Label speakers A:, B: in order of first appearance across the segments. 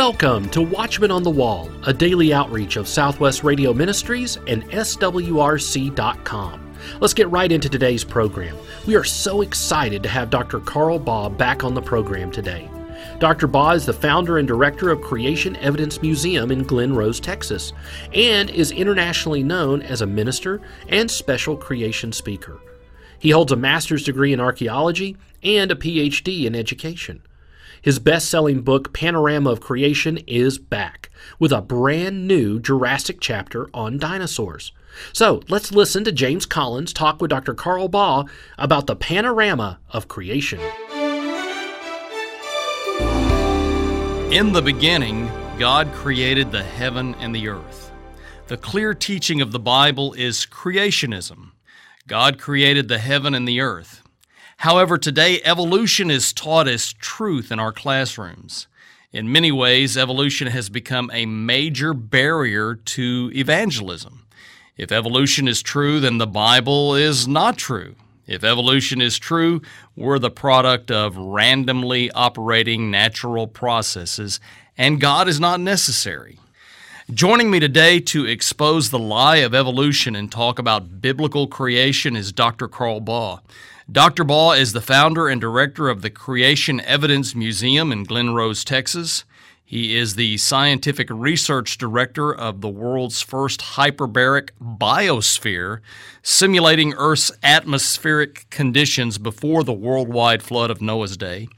A: Welcome to Watchman on the Wall, a daily outreach of Southwest Radio Ministries and SWRC.com. Let's get right into today's program. We are so excited to have Dr. Carl Baugh back on the program today. Dr. Baugh is the founder and director of Creation Evidence Museum in Glen Rose, Texas, and is internationally known as a minister and special creation speaker. He holds a master's degree in archaeology and a PhD in education. His best selling book, Panorama of Creation, is back with a brand new Jurassic chapter on dinosaurs. So let's listen to James Collins talk with Dr. Carl Baugh about the panorama of creation.
B: In the beginning, God created the heaven and the earth. The clear teaching of the Bible is creationism. God created the heaven and the earth. However, today evolution is taught as truth in our classrooms. In many ways, evolution has become a major barrier to evangelism. If evolution is true, then the Bible is not true. If evolution is true, we're the product of randomly operating natural processes, and God is not necessary. Joining me today to expose the lie of evolution and talk about biblical creation is Dr. Carl Baugh. Dr. Baugh is the founder and director of the Creation Evidence Museum in Glen Rose, Texas. He is the scientific research director of the world's first hyperbaric biosphere, simulating Earth's atmospheric conditions before the worldwide flood of Noah's day.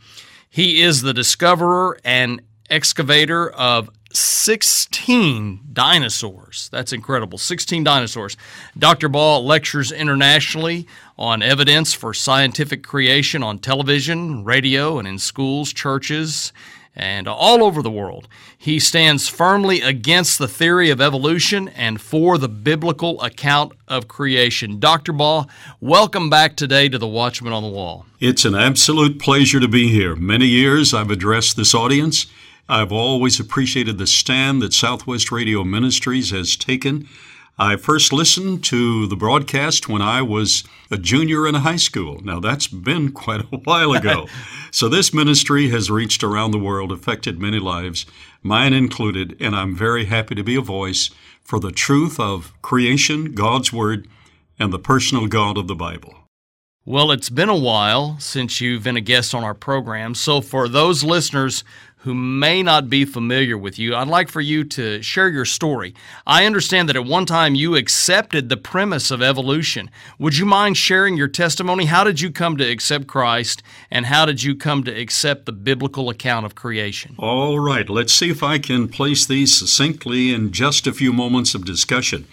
B: He is the discoverer and excavator of 16 dinosaurs. That's incredible. 16 dinosaurs. Dr. Baugh lectures internationally on evidence for scientific creation on television, radio, and in schools, churches, and all over the world. He stands firmly against the theory of evolution and for the biblical account of creation. Dr. Baugh, welcome back today to the Watchman on the Wall.
C: It's an absolute pleasure to be here. Many years I've addressed this audience I've always appreciated the stand that Southwest Radio Ministries has taken. I first listened to the broadcast when I was a junior in high school. Now, that's been quite a while ago. so, this ministry has reached around the world, affected many lives, mine included, and I'm very happy to be a voice for the truth of creation, God's Word, and the personal God of the Bible.
B: Well, it's been a while since you've been a guest on our program. So, for those listeners who may not be familiar with you, I'd like for you to share your story. I understand that at one time you accepted the premise of evolution. Would you mind sharing your testimony? How did you come to accept Christ, and how did you come to accept the biblical account of creation?
C: All right, let's see if I can place these succinctly in just a few moments of discussion.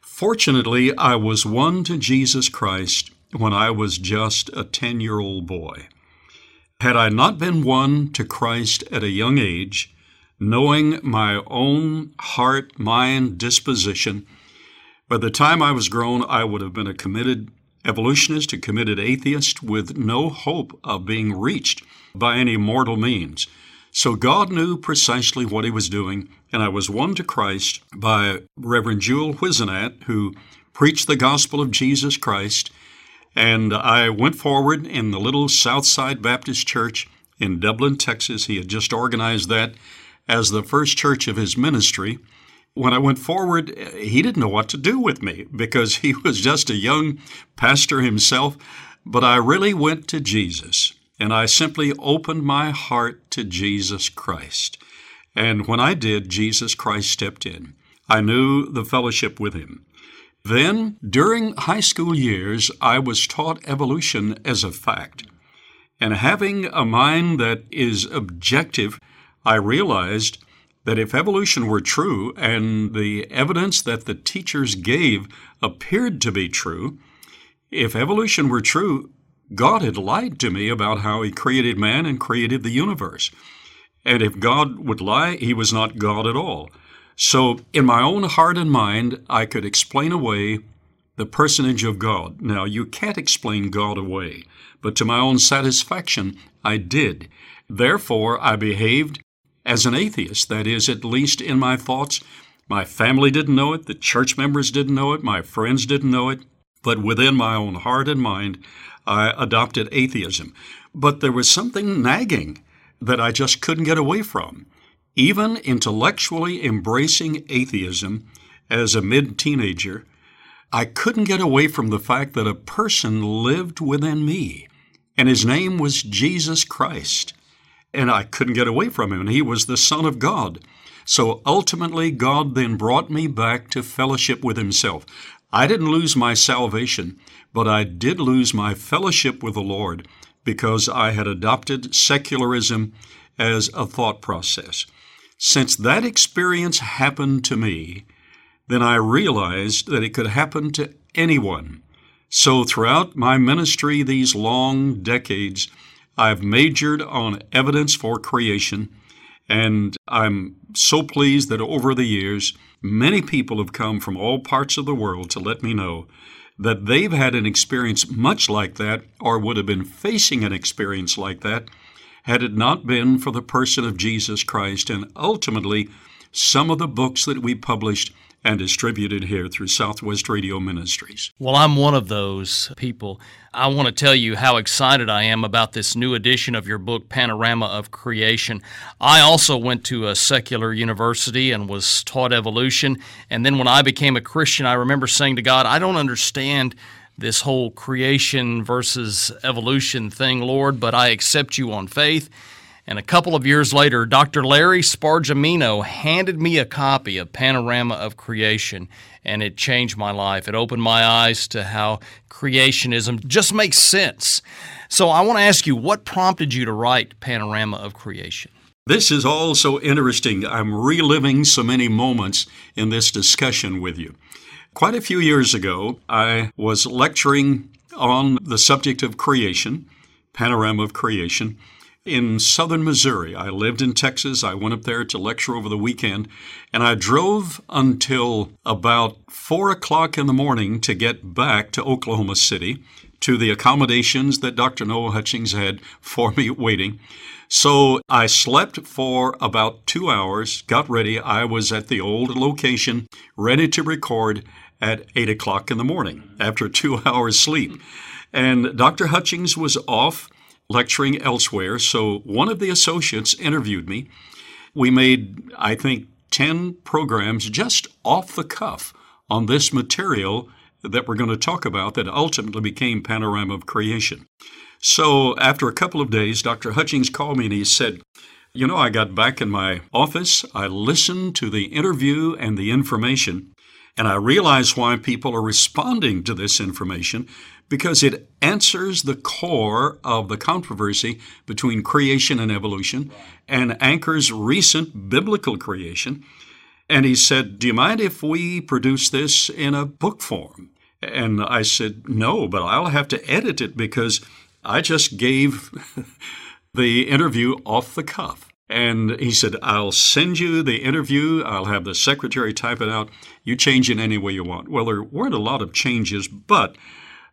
C: Fortunately, I was won to Jesus Christ when I was just a 10 year old boy. Had I not been won to Christ at a young age, knowing my own heart, mind, disposition, by the time I was grown, I would have been a committed evolutionist, a committed atheist with no hope of being reached by any mortal means. So God knew precisely what He was doing, and I was won to Christ by Reverend Jewel Whisenant, who preached the gospel of Jesus Christ and I went forward in the little Southside Baptist Church in Dublin, Texas. He had just organized that as the first church of his ministry. When I went forward, he didn't know what to do with me because he was just a young pastor himself. But I really went to Jesus and I simply opened my heart to Jesus Christ. And when I did, Jesus Christ stepped in. I knew the fellowship with him. Then, during high school years, I was taught evolution as a fact. And having a mind that is objective, I realized that if evolution were true and the evidence that the teachers gave appeared to be true, if evolution were true, God had lied to me about how He created man and created the universe. And if God would lie, He was not God at all. So, in my own heart and mind, I could explain away the personage of God. Now, you can't explain God away, but to my own satisfaction, I did. Therefore, I behaved as an atheist, that is, at least in my thoughts. My family didn't know it, the church members didn't know it, my friends didn't know it, but within my own heart and mind, I adopted atheism. But there was something nagging that I just couldn't get away from. Even intellectually embracing atheism as a mid teenager, I couldn't get away from the fact that a person lived within me, and his name was Jesus Christ. And I couldn't get away from him, and he was the Son of God. So ultimately, God then brought me back to fellowship with himself. I didn't lose my salvation, but I did lose my fellowship with the Lord because I had adopted secularism as a thought process. Since that experience happened to me, then I realized that it could happen to anyone. So throughout my ministry these long decades, I've majored on evidence for creation, and I'm so pleased that over the years, many people have come from all parts of the world to let me know that they've had an experience much like that or would have been facing an experience like that had it not been for the person of Jesus Christ and ultimately some of the books that we published and distributed here through Southwest Radio Ministries.
B: Well, I'm one of those people. I want to tell you how excited I am about this new edition of your book, Panorama of Creation. I also went to a secular university and was taught evolution. And then when I became a Christian, I remember saying to God, I don't understand this whole creation versus evolution thing, Lord, but I accept you on faith. And a couple of years later, Dr. Larry Spargimino handed me a copy of Panorama of Creation, and it changed my life. It opened my eyes to how creationism just makes sense. So I want to ask you, what prompted you to write Panorama of Creation?
C: This is all so interesting. I'm reliving so many moments in this discussion with you. Quite a few years ago, I was lecturing on the subject of creation, Panorama of Creation in southern Missouri. I lived in Texas. I went up there to lecture over the weekend, and I drove until about four o'clock in the morning to get back to Oklahoma City to the accommodations that Dr. Noah Hutchings had for me waiting. So I slept for about two hours, got ready. I was at the old location, ready to record at eight o'clock in the morning after two hours sleep. And Dr. Hutchings was off lecturing elsewhere. So one of the associates interviewed me. We made, I think, 10 programs just off the cuff on this material that we're going to talk about that ultimately became Panorama of Creation. So after a couple of days, Dr. Hutchings called me and he said, You know, I got back in my office, I listened to the interview and the information, and I realize why people are responding to this information because it answers the core of the controversy between creation and evolution and anchors recent biblical creation. And he said, Do you mind if we produce this in a book form? And I said, No, but I'll have to edit it because I just gave the interview off the cuff. And he said, I'll send you the interview. I'll have the secretary type it out. You change it any way you want. Well, there weren't a lot of changes, but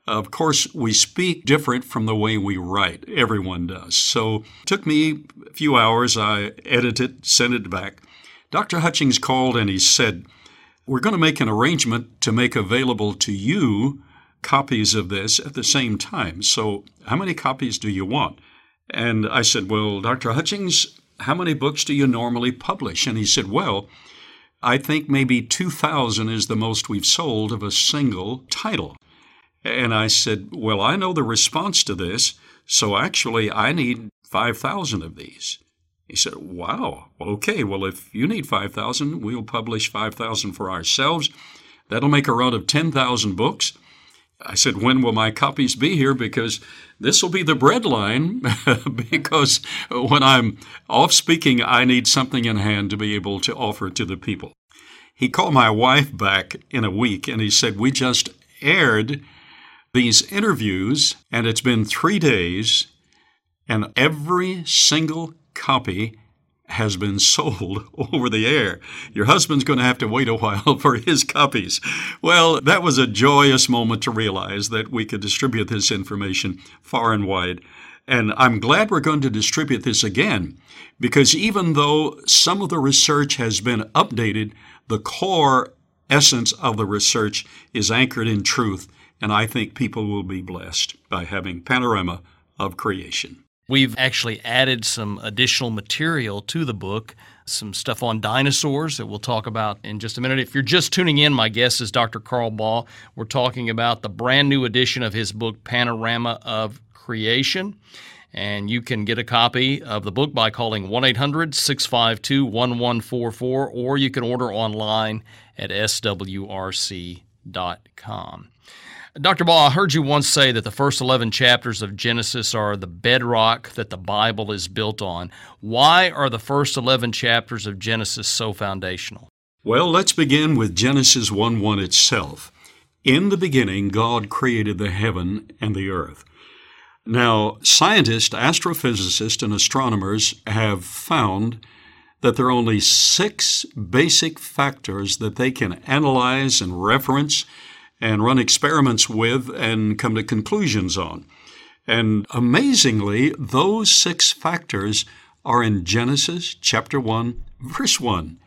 C: of course, we speak different from the way we write. Everyone does. So it took me a few hours. I edited, sent it back. Dr. Hutchings called and he said, We're going to make an arrangement to make available to you copies of this at the same time. So, how many copies do you want? And I said, Well, Dr. Hutchings, how many books do you normally publish? And he said, Well, I think maybe 2,000 is the most we've sold of a single title. And I said, Well, I know the response to this, so actually I need 5,000 of these. He said, Wow, okay, well, if you need 5,000, we'll publish 5,000 for ourselves. That'll make a run of 10,000 books. I said, When will my copies be here? Because this will be the breadline. because when I'm off speaking, I need something in hand to be able to offer to the people. He called my wife back in a week and he said, We just aired these interviews, and it's been three days, and every single copy has been sold over the air. Your husband's going to have to wait a while for his copies. Well, that was a joyous moment to realize that we could distribute this information far and wide. And I'm glad we're going to distribute this again because even though some of the research has been updated, the core essence of the research is anchored in truth and I think people will be blessed by having panorama of creation.
B: We've actually added some additional material to the book some stuff on dinosaurs that we'll talk about in just a minute. If you're just tuning in, my guest is Dr. Carl Baugh. We're talking about the brand new edition of his book, Panorama of Creation. And you can get a copy of the book by calling 1 800 652 1144, or you can order online at swrc.com. Dr. Baugh, I heard you once say that the first 11 chapters of Genesis are the bedrock that the Bible is built on. Why are the first 11 chapters of Genesis so foundational?
C: Well, let's begin with Genesis 1 1 itself. In the beginning, God created the heaven and the earth. Now, scientists, astrophysicists, and astronomers have found that there are only six basic factors that they can analyze and reference and run experiments with and come to conclusions on. And amazingly, those six factors are in Genesis chapter 1, verse 1.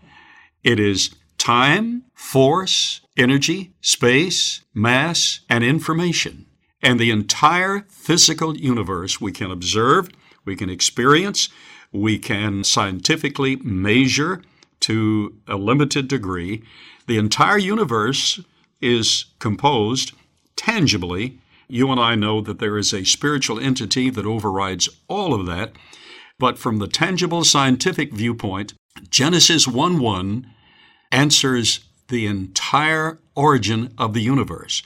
C: It is time, force, energy, space, mass, and information. And the entire physical universe we can observe, we can experience, we can scientifically measure to a limited degree. The entire universe is composed tangibly. You and I know that there is a spiritual entity that overrides all of that. But from the tangible scientific viewpoint, Genesis 1 1 answers the entire origin of the universe.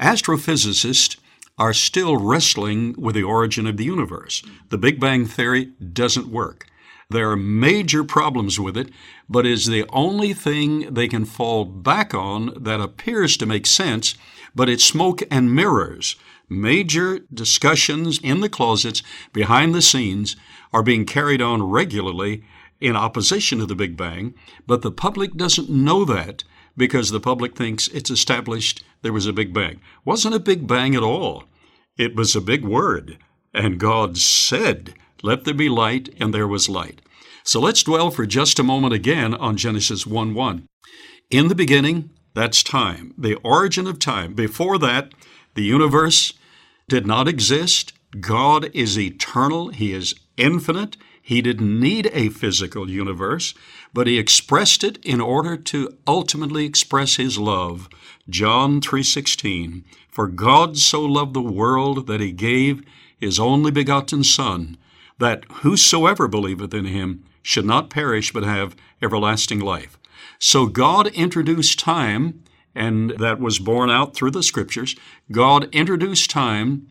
C: Astrophysicists are still wrestling with the origin of the universe. The Big Bang Theory doesn't work. There are major problems with it, but is the only thing they can fall back on that appears to make sense, but it's smoke and mirrors. Major discussions in the closets, behind the scenes, are being carried on regularly in opposition to the Big Bang, but the public doesn't know that because the public thinks it's established there was a Big Bang. Wasn't a Big Bang at all. It was a big word, and God said let there be light, and there was light. So let's dwell for just a moment again on Genesis 1 1. In the beginning, that's time, the origin of time. Before that, the universe did not exist. God is eternal, He is infinite. He didn't need a physical universe, but he expressed it in order to ultimately express his love. John 3:16 For God so loved the world that he gave his only begotten son that whosoever believeth in him should not perish but have everlasting life. So God introduced time, and that was borne out through the scriptures. God introduced time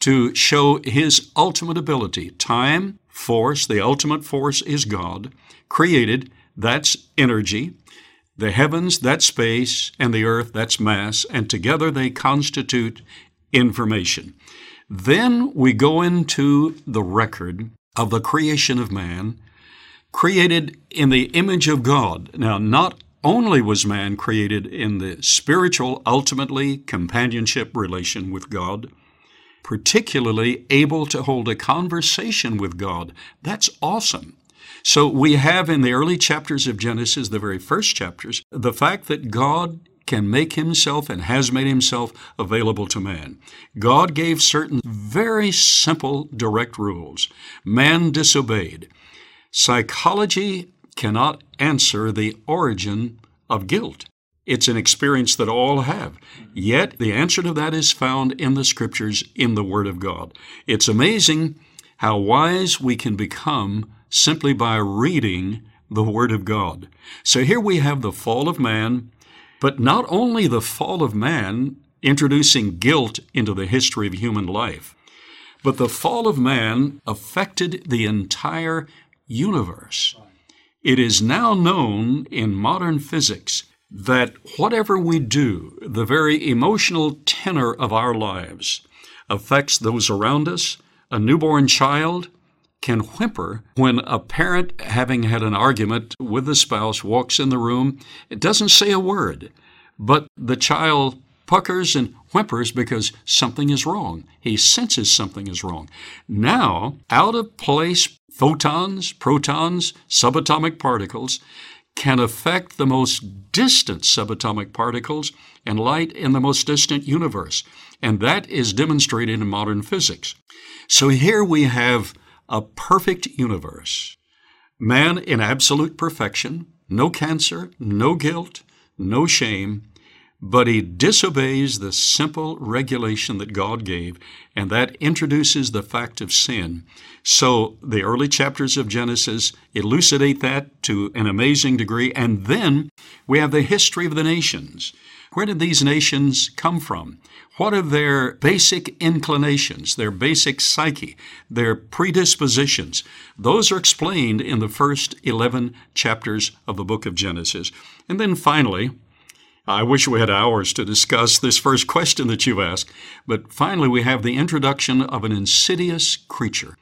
C: to show his ultimate ability. Time, force, the ultimate force is God, created, that's energy. The heavens, that's space, and the earth, that's mass, and together they constitute information. Then we go into the record of the creation of man, created in the image of God. Now, not only was man created in the spiritual, ultimately companionship relation with God, particularly able to hold a conversation with God. That's awesome. So we have in the early chapters of Genesis, the very first chapters, the fact that God can make himself and has made himself available to man. God gave certain very simple, direct rules. Man disobeyed. Psychology cannot answer the origin of guilt. It's an experience that all have. Yet the answer to that is found in the scriptures, in the Word of God. It's amazing how wise we can become simply by reading the Word of God. So here we have the fall of man, but not only the fall of man introducing guilt into the history of human life, but the fall of man affected the entire universe. It is now known in modern physics that whatever we do, the very emotional tenor of our lives, affects those around us. A newborn child can whimper when a parent, having had an argument with the spouse, walks in the room. It doesn't say a word, but the child puckers and whimpers because something is wrong. He senses something is wrong. Now, out of place photons, protons, subatomic particles can affect the most distant subatomic particles and light in the most distant universe. And that is demonstrated in modern physics. So here we have a perfect universe. Man in absolute perfection, no cancer, no guilt, no shame, but he disobeys the simple regulation that God gave, and that introduces the fact of sin. So the early chapters of Genesis elucidate that to an amazing degree, and then we have the history of the nations. Where did these nations come from? What are their basic inclinations, their basic psyche, their predispositions? Those are explained in the first 11 chapters of the book of Genesis. And then finally, I wish we had hours to discuss this first question that you asked, but finally we have the introduction of an insidious creature,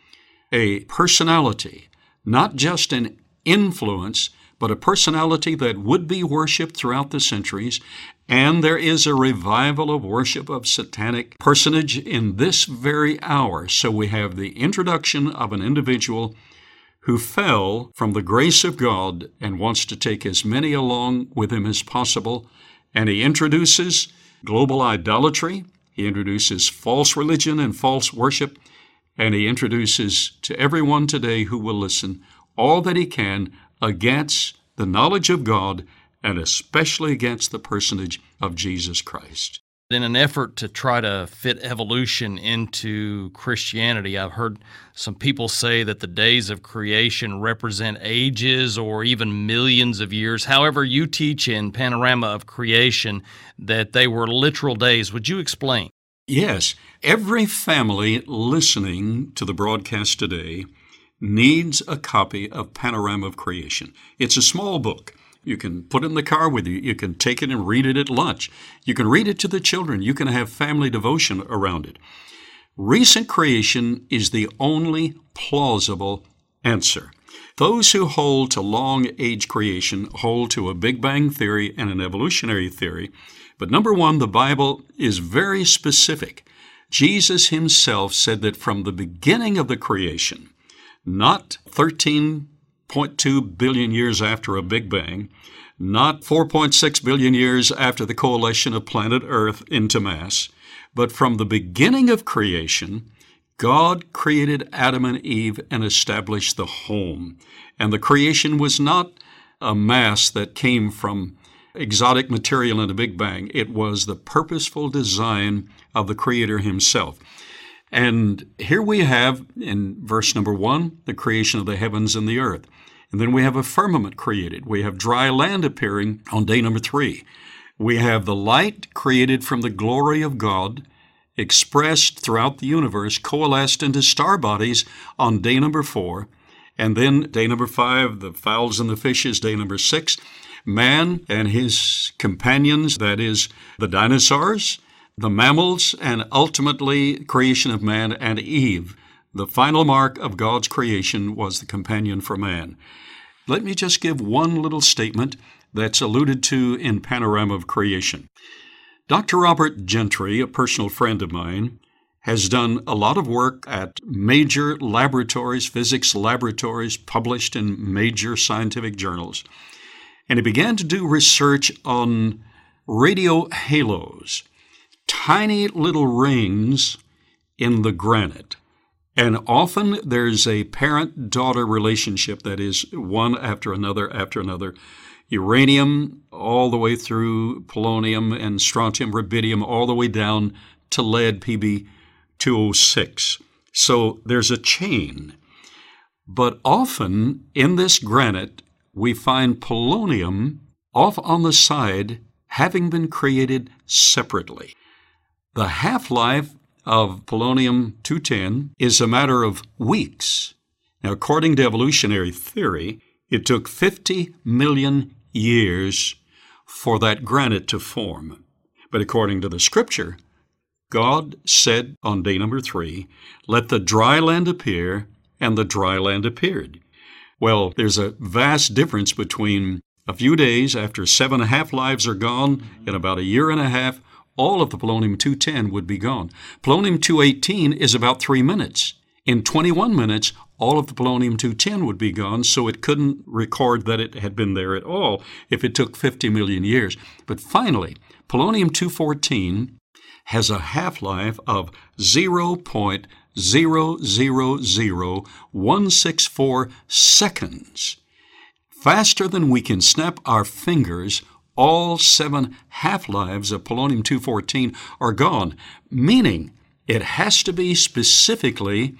C: a personality, not just an influence, but a personality that would be worshiped throughout the centuries, and there is a revival of worship of satanic personage in this very hour. So we have the introduction of an individual who fell from the grace of God and wants to take as many along with him as possible and he introduces global idolatry, he introduces false religion and false worship, and he introduces to everyone today who will listen all that he can against the knowledge of God and especially against the personage of Jesus Christ.
B: In an effort to try to fit evolution into Christianity, I've heard some people say that the days of creation represent ages or even millions of years. However, you teach in Panorama of Creation that they were literal days. Would you explain?
C: Yes. Every family listening to the broadcast today needs a copy of Panorama of Creation. It's a small book. You can put it in the car with you. You can take it and read it at lunch. You can read it to the children. You can have family devotion around it. Recent creation is the only plausible answer. Those who hold to long age creation hold to a Big Bang theory and an evolutionary theory. But number one, the Bible is very specific. Jesus himself said that from the beginning of the creation, not 13 0.2 billion years after a Big Bang, not 4.6 billion years after the coalition of planet Earth into mass, but from the beginning of creation, God created Adam and Eve and established the home. And the creation was not a mass that came from exotic material in a Big Bang. It was the purposeful design of the Creator Himself. And here we have in verse number one the creation of the heavens and the earth. And then we have a firmament created. We have dry land appearing on day number three. We have the light created from the glory of God, expressed throughout the universe, coalesced into star bodies on day number four. And then day number five, the fowls and the fishes, day number six, man and his companions, that is, the dinosaurs, the mammals, and ultimately creation of man and Eve. The final mark of God's creation was the companion for man. Let me just give one little statement that's alluded to in Panorama of Creation. Dr. Robert Gentry, a personal friend of mine, has done a lot of work at major laboratories, physics laboratories, published in major scientific journals. And he began to do research on radio halos, tiny little rings in the granite. And often there's a parent daughter relationship that is one after another after another. Uranium, all the way through polonium and strontium, rubidium, all the way down to lead PB 206. So there's a chain. But often in this granite, we find polonium off on the side having been created separately. The half life of polonium 210 is a matter of weeks. Now, according to evolutionary theory, it took 50 million years for that granite to form. But according to the scripture, God said on day number three, Let the dry land appear, and the dry land appeared. Well, there's a vast difference between a few days after seven and a half lives are gone and about a year and a half all of the polonium 210 would be gone. Polonium 218 is about three minutes. In 21 minutes, all of the polonium 210 would be gone, so it couldn't record that it had been there at all if it took 50 million years. But finally, polonium 214 has a half life of 0.000164 seconds. Faster than we can snap our fingers, all seven half lives of polonium 214 are gone, meaning it has to be specifically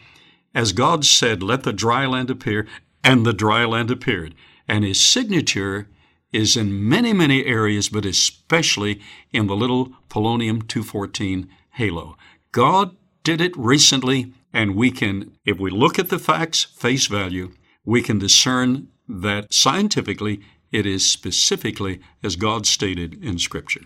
C: as God said, Let the dry land appear, and the dry land appeared. And his signature is in many, many areas, but especially in the little polonium 214 halo. God did it recently, and we can, if we look at the facts face value, we can discern that scientifically it is specifically as God stated in Scripture.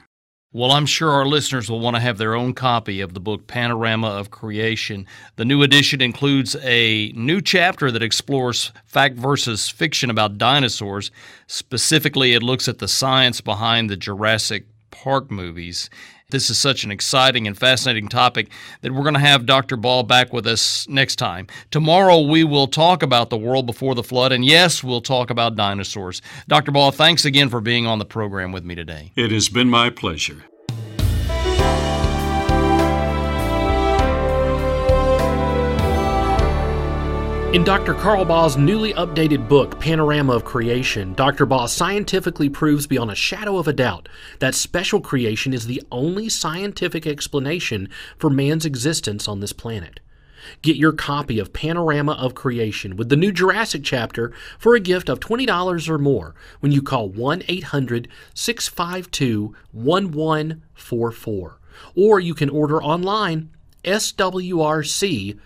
B: Well, I'm sure our listeners will want to have their own copy of the book Panorama of Creation. The new edition includes a new chapter that explores fact versus fiction about dinosaurs. Specifically, it looks at the science behind the Jurassic Park movies this is such an exciting and fascinating topic that we're going to have Dr. Baugh back with us next time. Tomorrow, we will talk about the world before the flood, and yes, we'll talk about dinosaurs. Dr. Baugh, thanks again for being on the program with me today.
C: It has been my pleasure.
A: In Dr. Carl Baugh's newly updated book, Panorama of Creation, Dr. Baugh scientifically proves beyond a shadow of a doubt that special creation is the only scientific explanation for man's existence on this planet. Get your copy of Panorama of Creation with the new Jurassic chapter for a gift of $20 or more when you call 1 800 652 1144. Or you can order online swrc.com.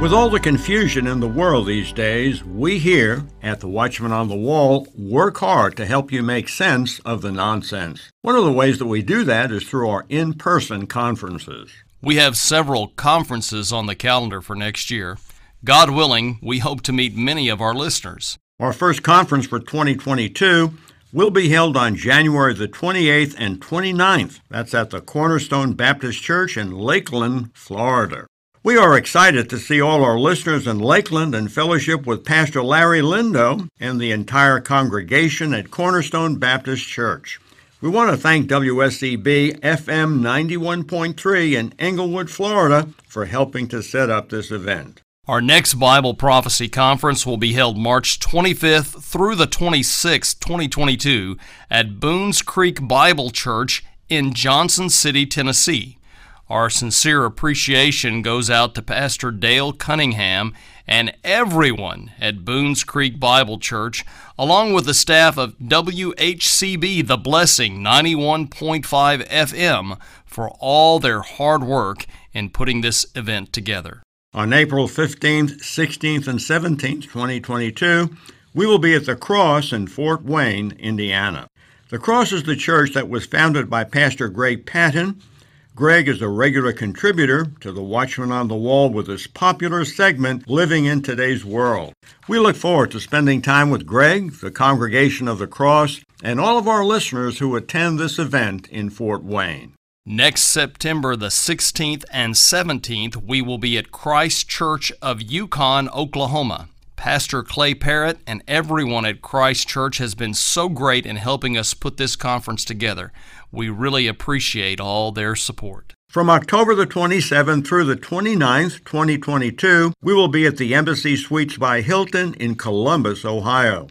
D: With all the confusion in the world these days, we here at the Watchman on the Wall work hard to help you make sense of the nonsense. One of the ways that we do that is through our in person conferences.
B: We have several conferences on the calendar for next year. God willing, we hope to meet many of our listeners.
D: Our first conference for 2022 will be held on January the 28th and 29th. That's at the Cornerstone Baptist Church in Lakeland, Florida. We are excited to see all our listeners in Lakeland and fellowship with Pastor Larry Lindo and the entire congregation at Cornerstone Baptist Church. We want to thank WSCB FM 91.3 in Englewood, Florida, for helping to set up this event.
B: Our next Bible Prophecy Conference will be held March 25th through the 26th, 2022, at Boones Creek Bible Church in Johnson City, Tennessee. Our sincere appreciation goes out to Pastor Dale Cunningham and everyone at Boones Creek Bible Church, along with the staff of WHCB The Blessing 91.5 FM, for all their hard work in putting this event together.
D: On April 15th, 16th, and 17th, 2022, we will be at the Cross in Fort Wayne, Indiana. The Cross is the church that was founded by Pastor Greg Patton Greg is a regular contributor to the Watchman on the Wall with his popular segment, Living in Today's World. We look forward to spending time with Greg, the Congregation of the Cross, and all of our listeners who attend this event in Fort Wayne.
B: Next September the 16th and 17th, we will be at Christ Church of Yukon, Oklahoma. Pastor Clay Parrott and everyone at Christ Church has been so great in helping us put this conference together. We really appreciate all their support.
D: From October the 27th through the 29th, 2022, we will be at the Embassy Suites by Hilton in Columbus, Ohio.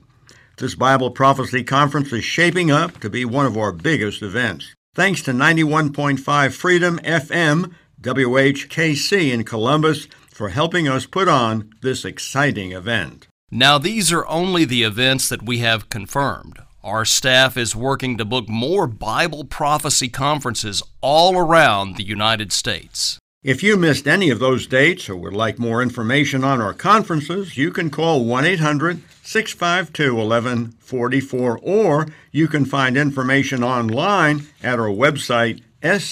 D: This Bible Prophecy Conference is shaping up to be one of our biggest events. Thanks to 91.5 Freedom FM, WHKC in Columbus, for helping us put on this exciting event.
B: Now, these are only the events that we have confirmed. Our staff is working to book more Bible prophecy conferences all around the United States.
D: If you missed any of those dates or would like more information on our conferences, you can call 1 800 652 1144 or you can find information online at our website swrc.com.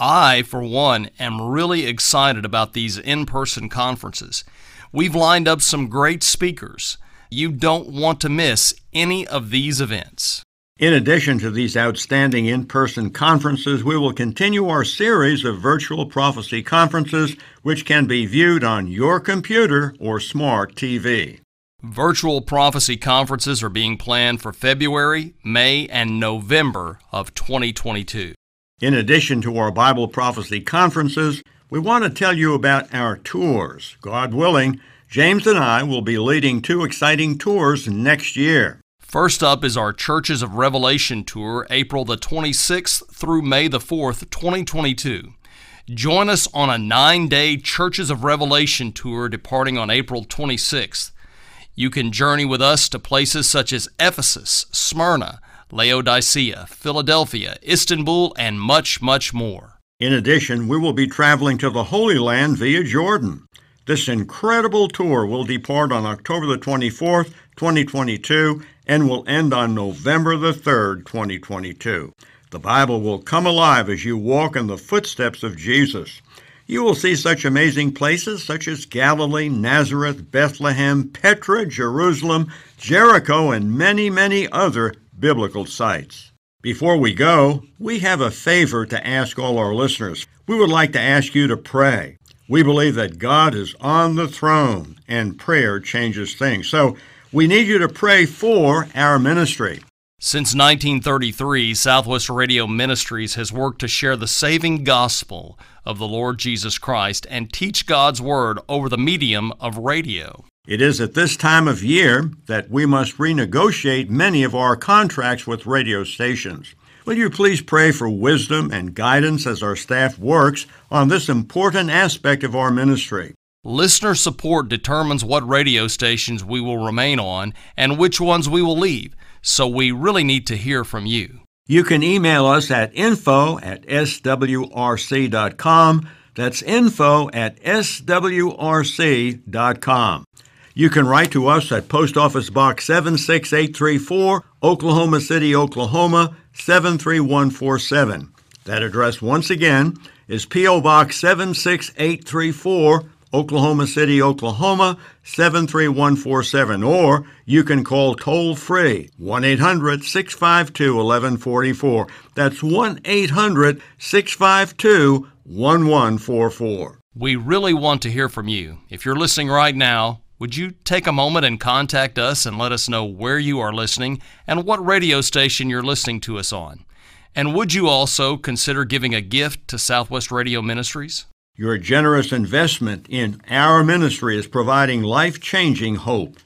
B: I, for one, am really excited about these in person conferences. We've lined up some great speakers. You don't want to miss any of these events.
D: In addition to these outstanding in person conferences, we will continue our series of virtual prophecy conferences, which can be viewed on your computer or smart TV.
B: Virtual prophecy conferences are being planned for February, May, and November of 2022.
D: In addition to our Bible prophecy conferences, we want to tell you about our tours. God willing, James and I will be leading two exciting tours next year.
B: First up is our Churches of Revelation tour, April the 26th through May the 4th, 2022. Join us on a nine day Churches of Revelation tour departing on April 26th. You can journey with us to places such as Ephesus, Smyrna, Laodicea, Philadelphia, Istanbul, and much, much more.
D: In addition, we will be traveling to the Holy Land via Jordan. This incredible tour will depart on October the 24th, 2022, and will end on November the 3rd, 2022. The Bible will come alive as you walk in the footsteps of Jesus. You will see such amazing places such as Galilee, Nazareth, Bethlehem, Petra, Jerusalem, Jericho, and many, many other biblical sites. Before we go, we have a favor to ask all our listeners. We would like to ask you to pray. We believe that God is on the throne and prayer changes things. So we need you to pray for our ministry.
B: Since 1933, Southwest Radio Ministries has worked to share the saving gospel of the Lord Jesus Christ and teach God's Word over the medium of radio.
D: It is at this time of year that we must renegotiate many of our contracts with radio stations. Will you please pray for wisdom and guidance as our staff works on this important aspect of our ministry?
B: Listener support determines what radio stations we will remain on and which ones we will leave so we really need to hear from you.
D: You can email us at info at swrc.com. That's info at swrc.com. You can write to us at Post Office Box 76834, Oklahoma City, Oklahoma 73147. That address, once again, is P.O. Box 76834, Oklahoma City, Oklahoma 73147, or you can call toll free 1 800 652 1144. That's 1 800 652 1144.
B: We really want to hear from you. If you're listening right now, would you take a moment and contact us and let us know where you are listening and what radio station you're listening to us on? And would you also consider giving a gift to Southwest Radio Ministries?
D: Your generous investment in our ministry is providing life changing hope.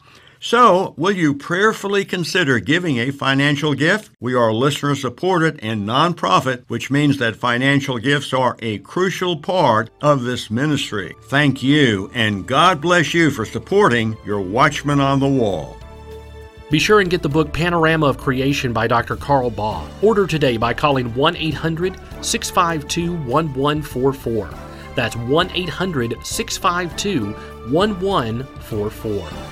D: So, will you prayerfully consider giving a financial gift? We are listener supported and nonprofit, which means that financial gifts are a crucial part of this ministry. Thank you, and God bless you for supporting your Watchman on the Wall.
A: Be sure and get the book Panorama of Creation by Dr. Carl Baugh. Order today by calling 1 800 652 1144. That's 1 800 652 1144.